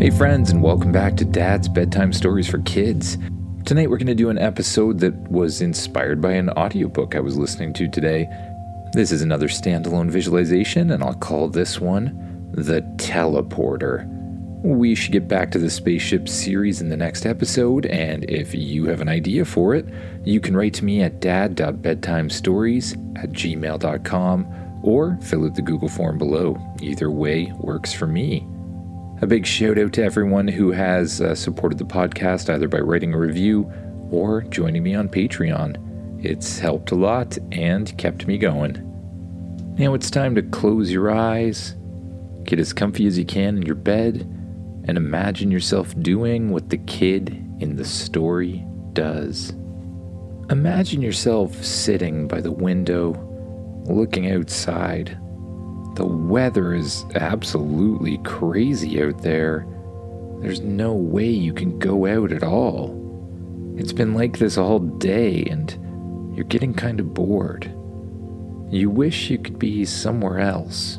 Hey, friends, and welcome back to Dad's Bedtime Stories for Kids. Tonight, we're going to do an episode that was inspired by an audiobook I was listening to today. This is another standalone visualization, and I'll call this one The Teleporter. We should get back to the spaceship series in the next episode, and if you have an idea for it, you can write to me at dad.bedtimestories at gmail.com or fill out the Google form below. Either way works for me. A big shout out to everyone who has uh, supported the podcast either by writing a review or joining me on Patreon. It's helped a lot and kept me going. Now it's time to close your eyes, get as comfy as you can in your bed, and imagine yourself doing what the kid in the story does. Imagine yourself sitting by the window, looking outside the weather is absolutely crazy out there. There's no way you can go out at all. It's been like this all day, and you're getting kind of bored. You wish you could be somewhere else.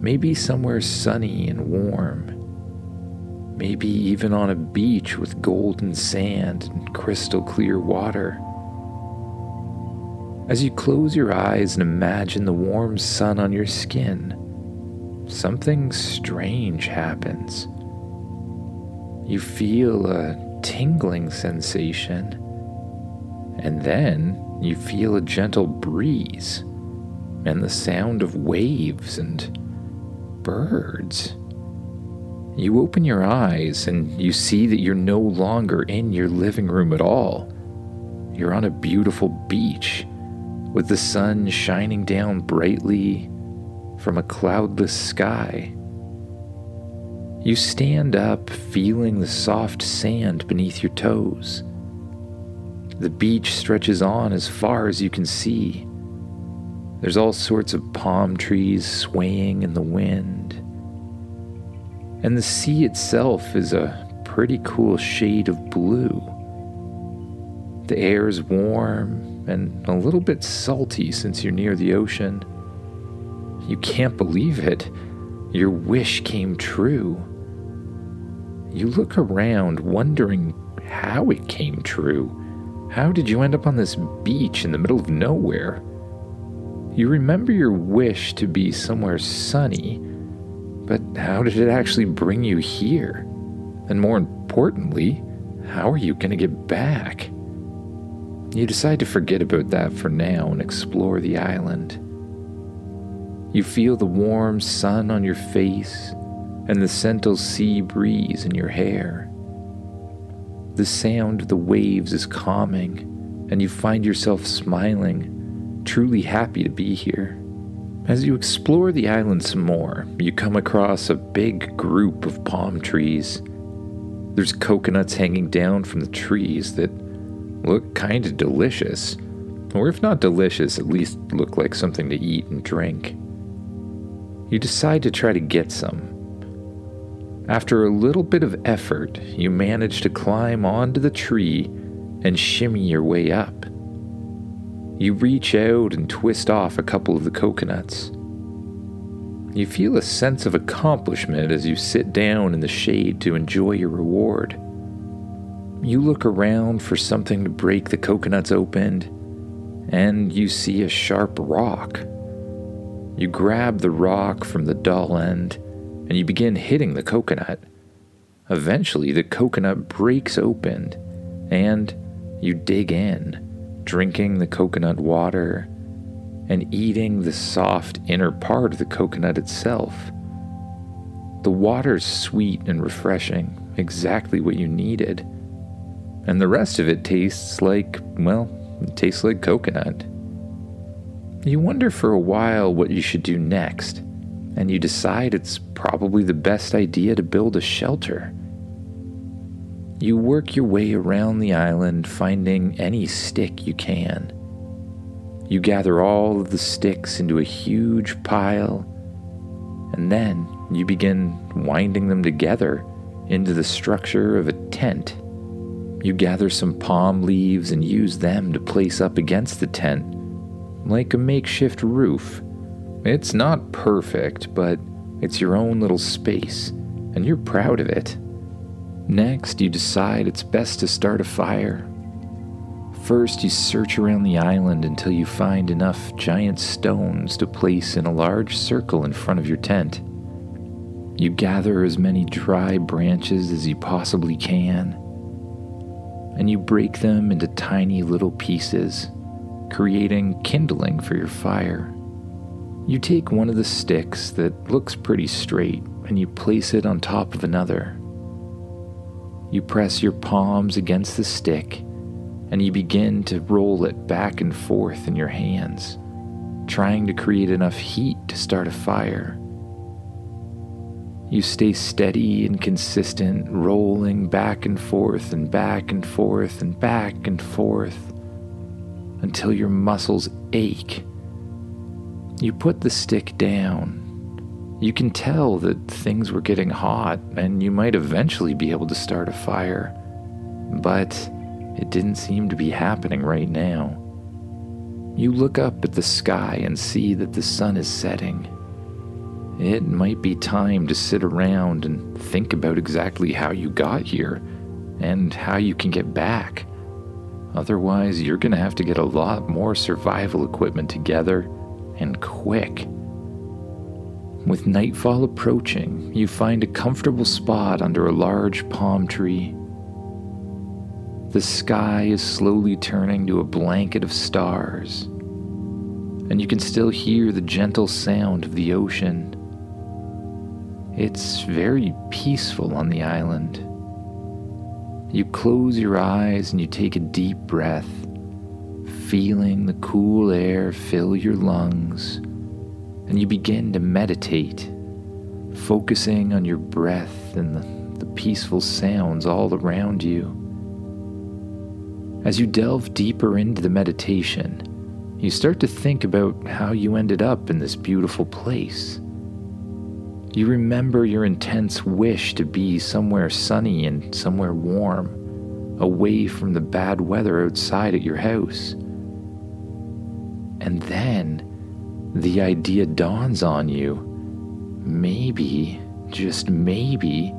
Maybe somewhere sunny and warm. Maybe even on a beach with golden sand and crystal clear water. As you close your eyes and imagine the warm sun on your skin, something strange happens. You feel a tingling sensation, and then you feel a gentle breeze and the sound of waves and birds. You open your eyes and you see that you're no longer in your living room at all. You're on a beautiful beach with the sun shining down brightly from a cloudless sky. You stand up, feeling the soft sand beneath your toes. The beach stretches on as far as you can see. There's all sorts of palm trees swaying in the wind. And the sea itself is a pretty cool shade of blue. The air is warm and a little bit salty since you're near the ocean. You can't believe it. Your wish came true. You look around, wondering how it came true. How did you end up on this beach in the middle of nowhere? You remember your wish to be somewhere sunny, but how did it actually bring you here? And more importantly, how are you going to get back? You decide to forget about that for now and explore the island. You feel the warm sun on your face and the gentle sea breeze in your hair. The sound of the waves is calming, and you find yourself smiling, truly happy to be here. As you explore the island some more, you come across a big group of palm trees. There's coconuts hanging down from the trees that look kind of delicious. Or if not delicious, at least look like something to eat and drink. You decide to try to get some. After a little bit of effort, you manage to climb onto the tree and shimmy your way up. You reach out and twist off a couple of the coconuts. You feel a sense of accomplishment as you sit down in the shade to enjoy your reward. You look around for something to break the coconuts open, and you see a sharp rock. You grab the rock from the dull end, and you begin hitting the coconut. Eventually, the coconut breaks open, and you dig in, drinking the coconut water and eating the soft inner part of the coconut itself. The water's sweet and refreshing, exactly what you needed and the rest of it tastes like, well, it tastes like coconut. You wonder for a while what you should do next, and you decide it's probably the best idea to build a shelter. You work your way around the island, finding any stick you can. You gather all of the sticks into a huge pile, and then you begin winding them together into the structure of a tent. You gather some palm leaves and use them to place up against the tent, like a makeshift roof. It's not perfect, but it's your own little space, and you're proud of it. Next, you decide it's best to start a fire. First, you search around the island until you find enough giant stones to place in a large circle in front of your tent. You gather as many dry branches as you possibly can, and you break them into tiny little pieces, creating kindling for your fire. You take one of the sticks that looks pretty straight and you place it on top of another. You press your palms against the stick and you begin to roll it back and forth in your hands, trying to create enough heat to start a fire. You stay steady and consistent, rolling back and forth and back and forth and back and forth until your muscles ache. You put the stick down. You can tell that things were getting hot and you might eventually be able to start a fire. But it didn't seem to be happening right now. You look up at the sky and see that the sun is setting. It might be time to sit around and think about exactly how you got here and how you can get back. Otherwise, you're going to have to get a lot more survival equipment together and quick. With nightfall approaching, you find a comfortable spot under a large palm tree. The sky is slowly turning to a blanket of stars, and you can still hear the gentle sound of the ocean. It's very peaceful on the island. You close your eyes and you take a deep breath, feeling the cool air fill your lungs, and you begin to meditate, focusing on your breath and the, the peaceful sounds all around you. As you delve deeper into the meditation, you start to think about how you ended up in this beautiful place. You remember your intense wish to be somewhere sunny and somewhere warm, away from the bad weather outside at your house. And then the idea dawns on you maybe, just maybe,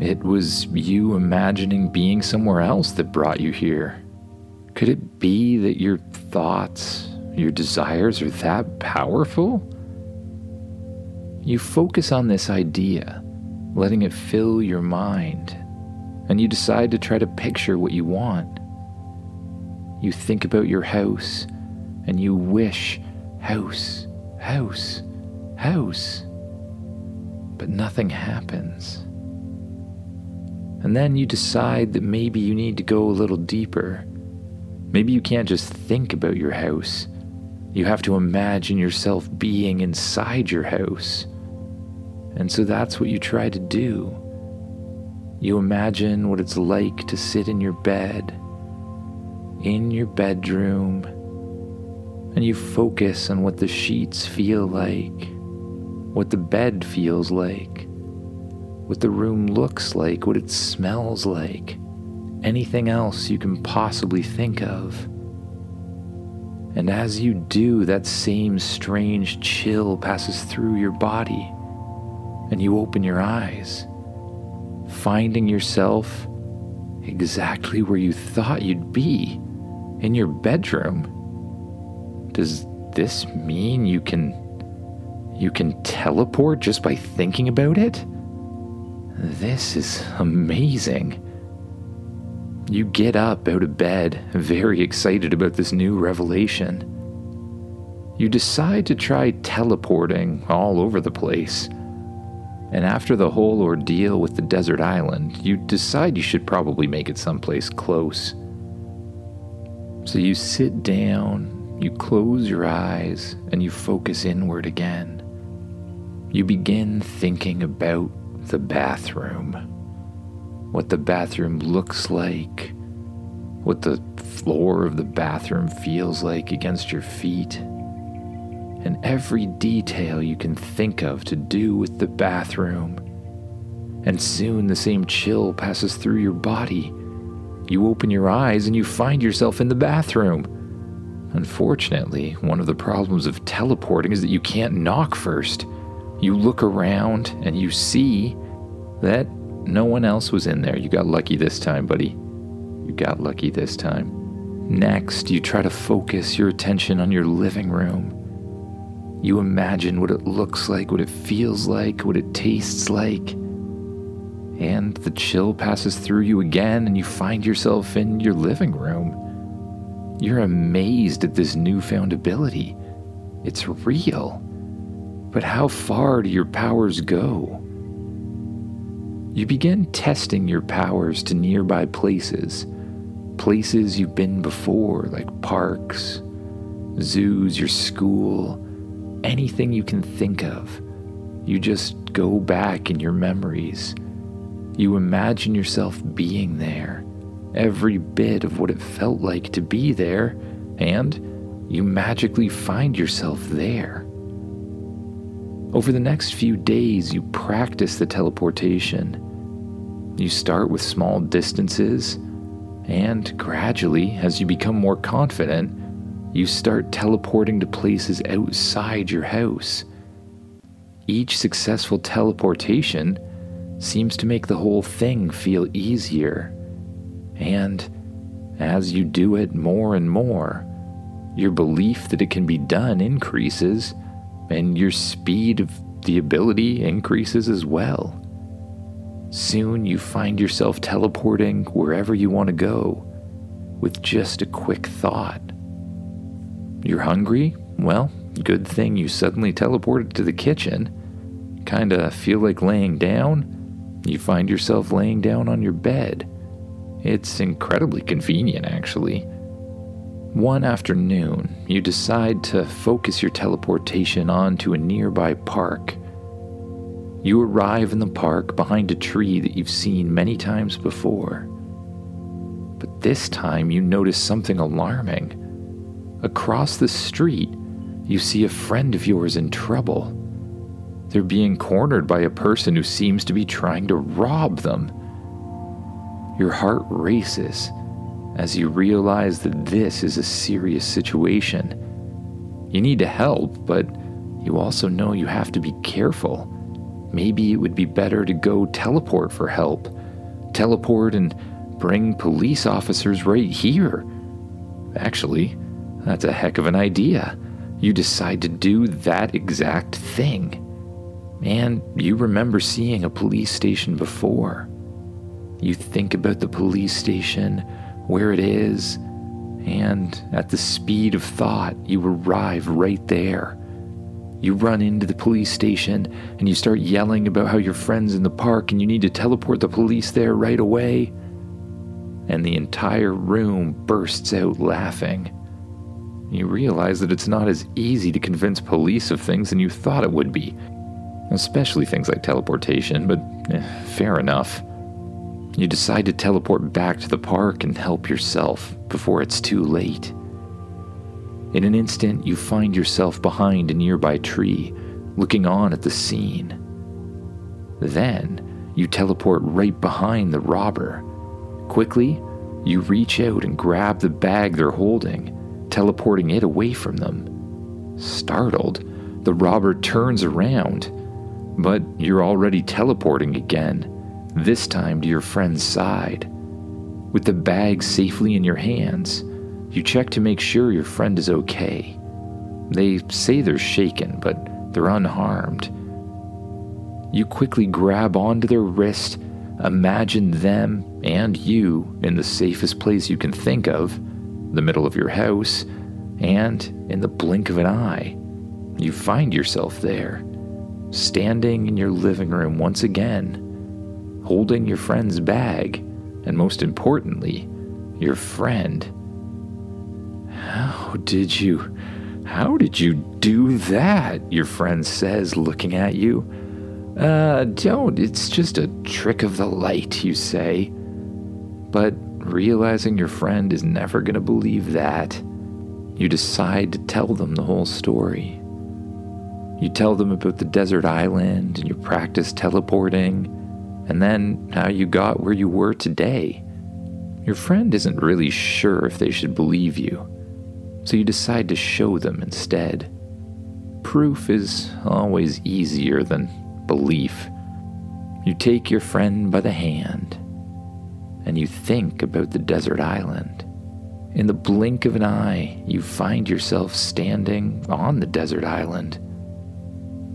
it was you imagining being somewhere else that brought you here. Could it be that your thoughts, your desires are that powerful? You focus on this idea, letting it fill your mind, and you decide to try to picture what you want. You think about your house, and you wish house, house, house. But nothing happens. And then you decide that maybe you need to go a little deeper. Maybe you can't just think about your house. You have to imagine yourself being inside your house. And so that's what you try to do. You imagine what it's like to sit in your bed, in your bedroom, and you focus on what the sheets feel like, what the bed feels like, what the room looks like, what it smells like, anything else you can possibly think of. And as you do, that same strange chill passes through your body, and you open your eyes, finding yourself exactly where you thought you'd be in your bedroom. Does this mean you can you can teleport just by thinking about it? This is amazing. You get up out of bed, very excited about this new revelation. You decide to try teleporting all over the place. And after the whole ordeal with the desert island, you decide you should probably make it someplace close. So you sit down, you close your eyes, and you focus inward again. You begin thinking about the bathroom what the bathroom looks like, what the floor of the bathroom feels like against your feet, and every detail you can think of to do with the bathroom. And soon the same chill passes through your body. You open your eyes and you find yourself in the bathroom. Unfortunately, one of the problems of teleporting is that you can't knock first. You look around and you see that no one else was in there. You got lucky this time, buddy. You got lucky this time. Next, you try to focus your attention on your living room. You imagine what it looks like, what it feels like, what it tastes like. And the chill passes through you again, and you find yourself in your living room. You're amazed at this newfound ability. It's real. But how far do your powers go? You begin testing your powers to nearby places, places you've been before, like parks, zoos, your school, anything you can think of. You just go back in your memories you imagine yourself being there, every bit of what it felt like to be there, and you magically find yourself there. Over the next few days, you practice the teleportation. You start with small distances, and gradually, as you become more confident, you start teleporting to places outside your house. Each successful teleportation seems to make the whole thing feel easier. And as you do it more and more, your belief that it can be done increases, and your speed of the ability increases as well. Soon you find yourself teleporting wherever you want to go with just a quick thought. You're hungry? Well, good thing you suddenly teleported to the kitchen. Kinda feel like laying down? You find yourself laying down on your bed. It's incredibly convenient, actually. One afternoon, you decide to focus your teleportation onto a nearby park. You arrive in the park behind a tree that you've seen many times before. But this time, you notice something alarming. Across the street, you see a friend of yours in trouble. They're being cornered by a person who seems to be trying to rob them. Your heart races as you realize that this is a serious situation. You need to help, but you also know you have to be careful. Maybe it would be better to go teleport for help. Teleport and bring police officers right here. Actually, that's a heck of an idea. You decide to do that exact thing. And you remember seeing a police station before. You think about the police station, where it is, and at the speed of thought, you arrive right there. You run into the police station and you start yelling about how your friend's in the park and you need to teleport the police there right away. And the entire room bursts out laughing. You realize that it's not as easy to convince police of things than you thought it would be especially things like teleportation, but eh, fair enough. You decide to teleport back to the park and help yourself before it's too late. In an instant, you find yourself behind a nearby tree, looking on at the scene. Then, you teleport right behind the robber. Quickly, you reach out and grab the bag they're holding, teleporting it away from them. Startled, the robber turns around but you're already teleporting again, this time to your friend's side. With the bag safely in your hands, you check to make sure your friend is okay. They say they're shaken, but they're unharmed. You quickly grab onto their wrist, imagine them and you in the safest place you can think of, the middle of your house, and in the blink of an eye, you find yourself there standing in your living room once again, holding your friend's bag, and most importantly, your friend. How did you. How did you do that? Your friend says, looking at you. Uh, don't. It's just a trick of the light, you say. But realizing your friend is never going to believe that, you decide to tell them the whole story. You tell them about the desert island and you practice teleporting, and then how you got where you were today. Your friend isn't really sure if they should believe you, so you decide to show them instead. Proof is always easier than belief. You take your friend by the hand and you think about the desert island. In the blink of an eye, you find yourself standing on the desert island.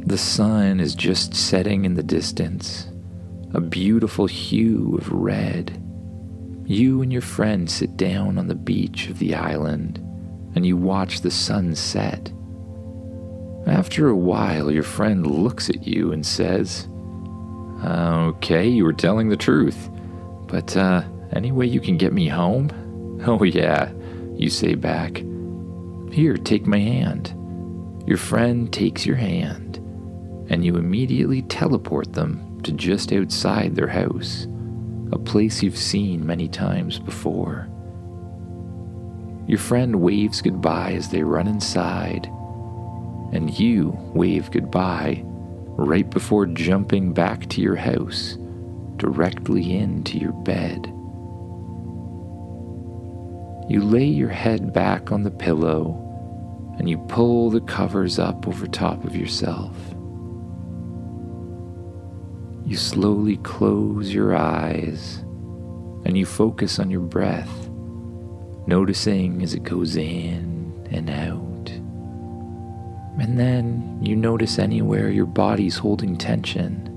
The sun is just setting in the distance, a beautiful hue of red. You and your friend sit down on the beach of the island and you watch the sun set. After a while, your friend looks at you and says, Okay, you were telling the truth, but uh, any way you can get me home? Oh, yeah, you say back. Here, take my hand. Your friend takes your hand, and you immediately teleport them to just outside their house, a place you've seen many times before. Your friend waves goodbye as they run inside, and you wave goodbye right before jumping back to your house, directly into your bed. You lay your head back on the pillow and you pull the covers up over top of yourself. You slowly close your eyes and you focus on your breath, noticing as it goes in and out. And then you notice anywhere your body's holding tension.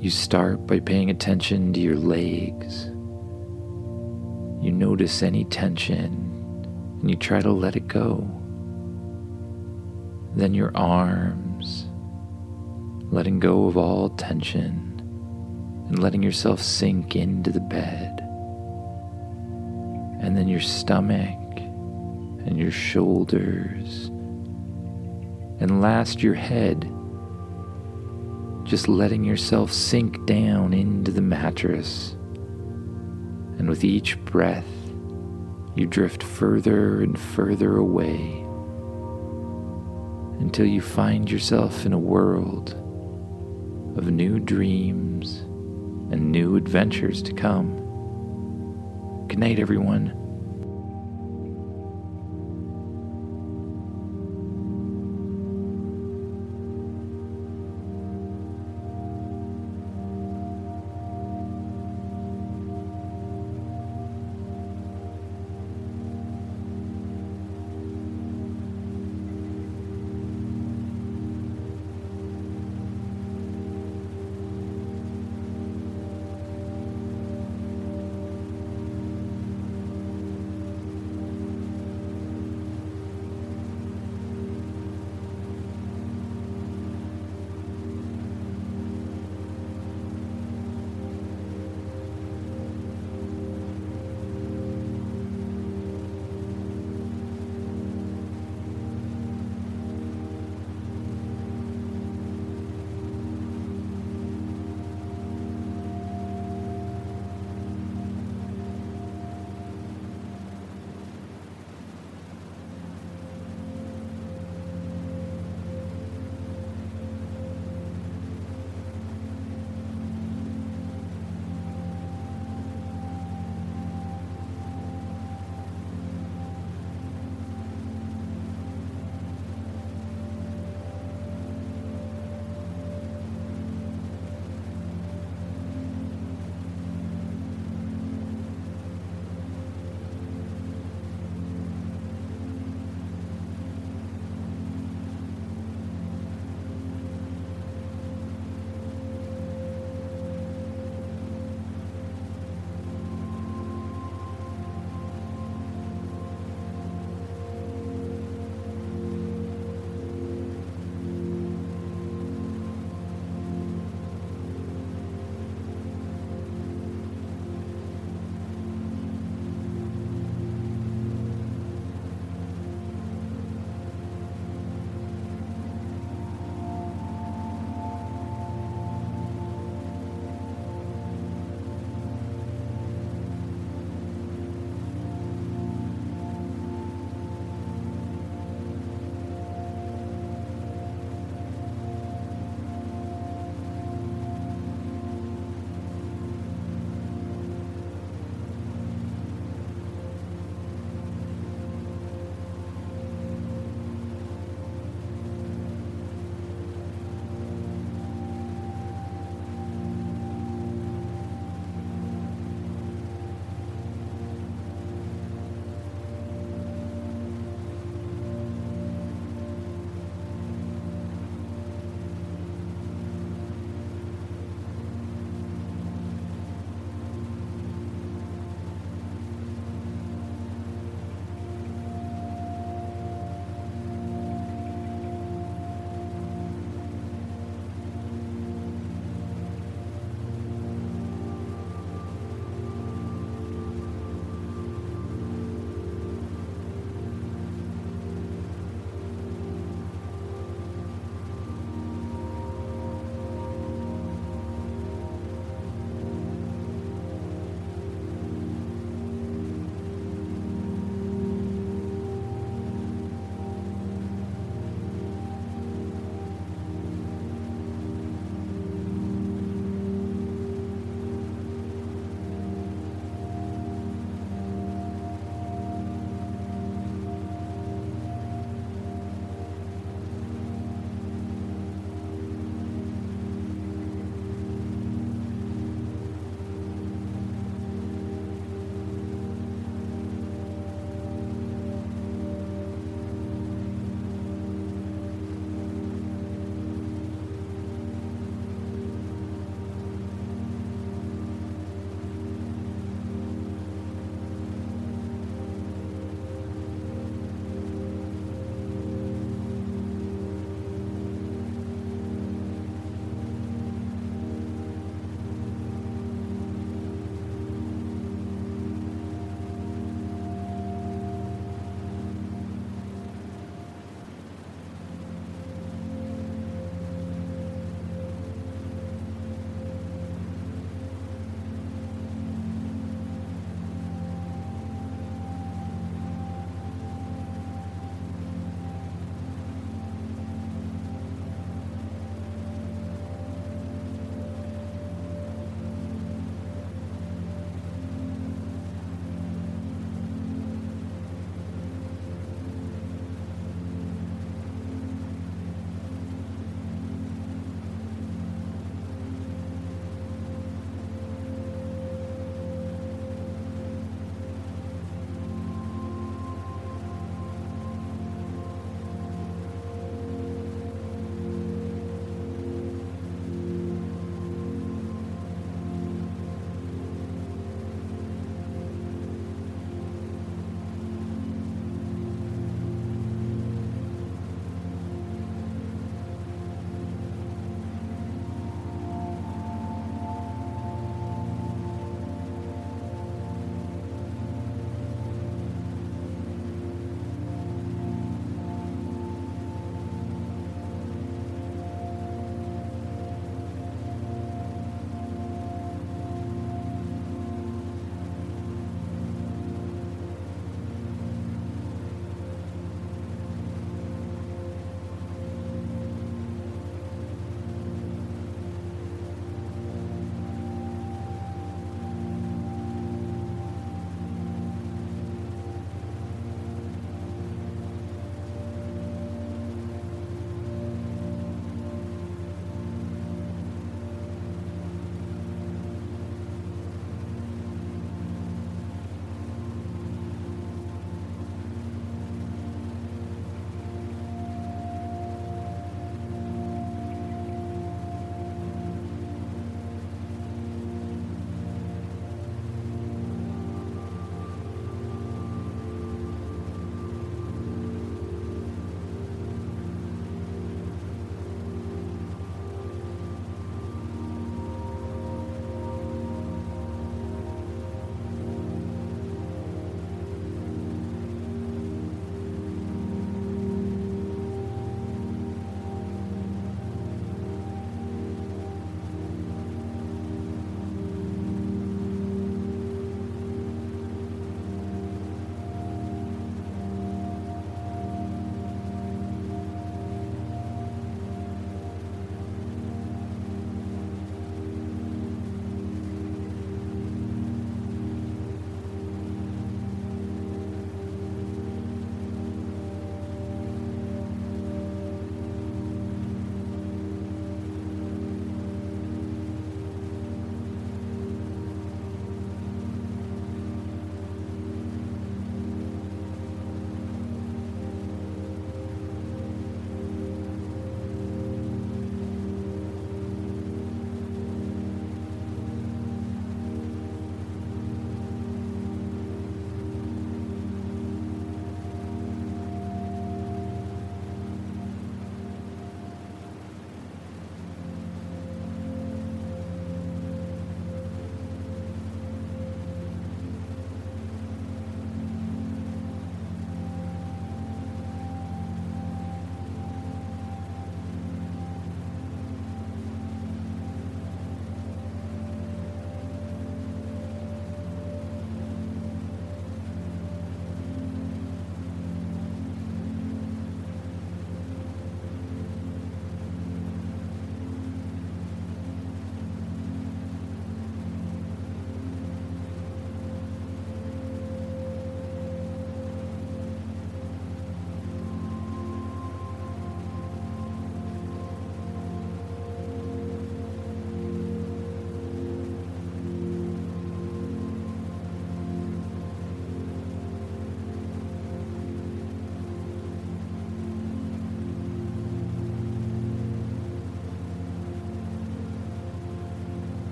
You start by paying attention to your legs. You notice any tension and you try to let it go. Then your arms, letting go of all tension and letting yourself sink into the bed. And then your stomach and your shoulders and last your head, just letting yourself sink down into the mattress. And with each breath, you drift further and further away until you find yourself in a world of new dreams and new adventures to come. Good night, everyone.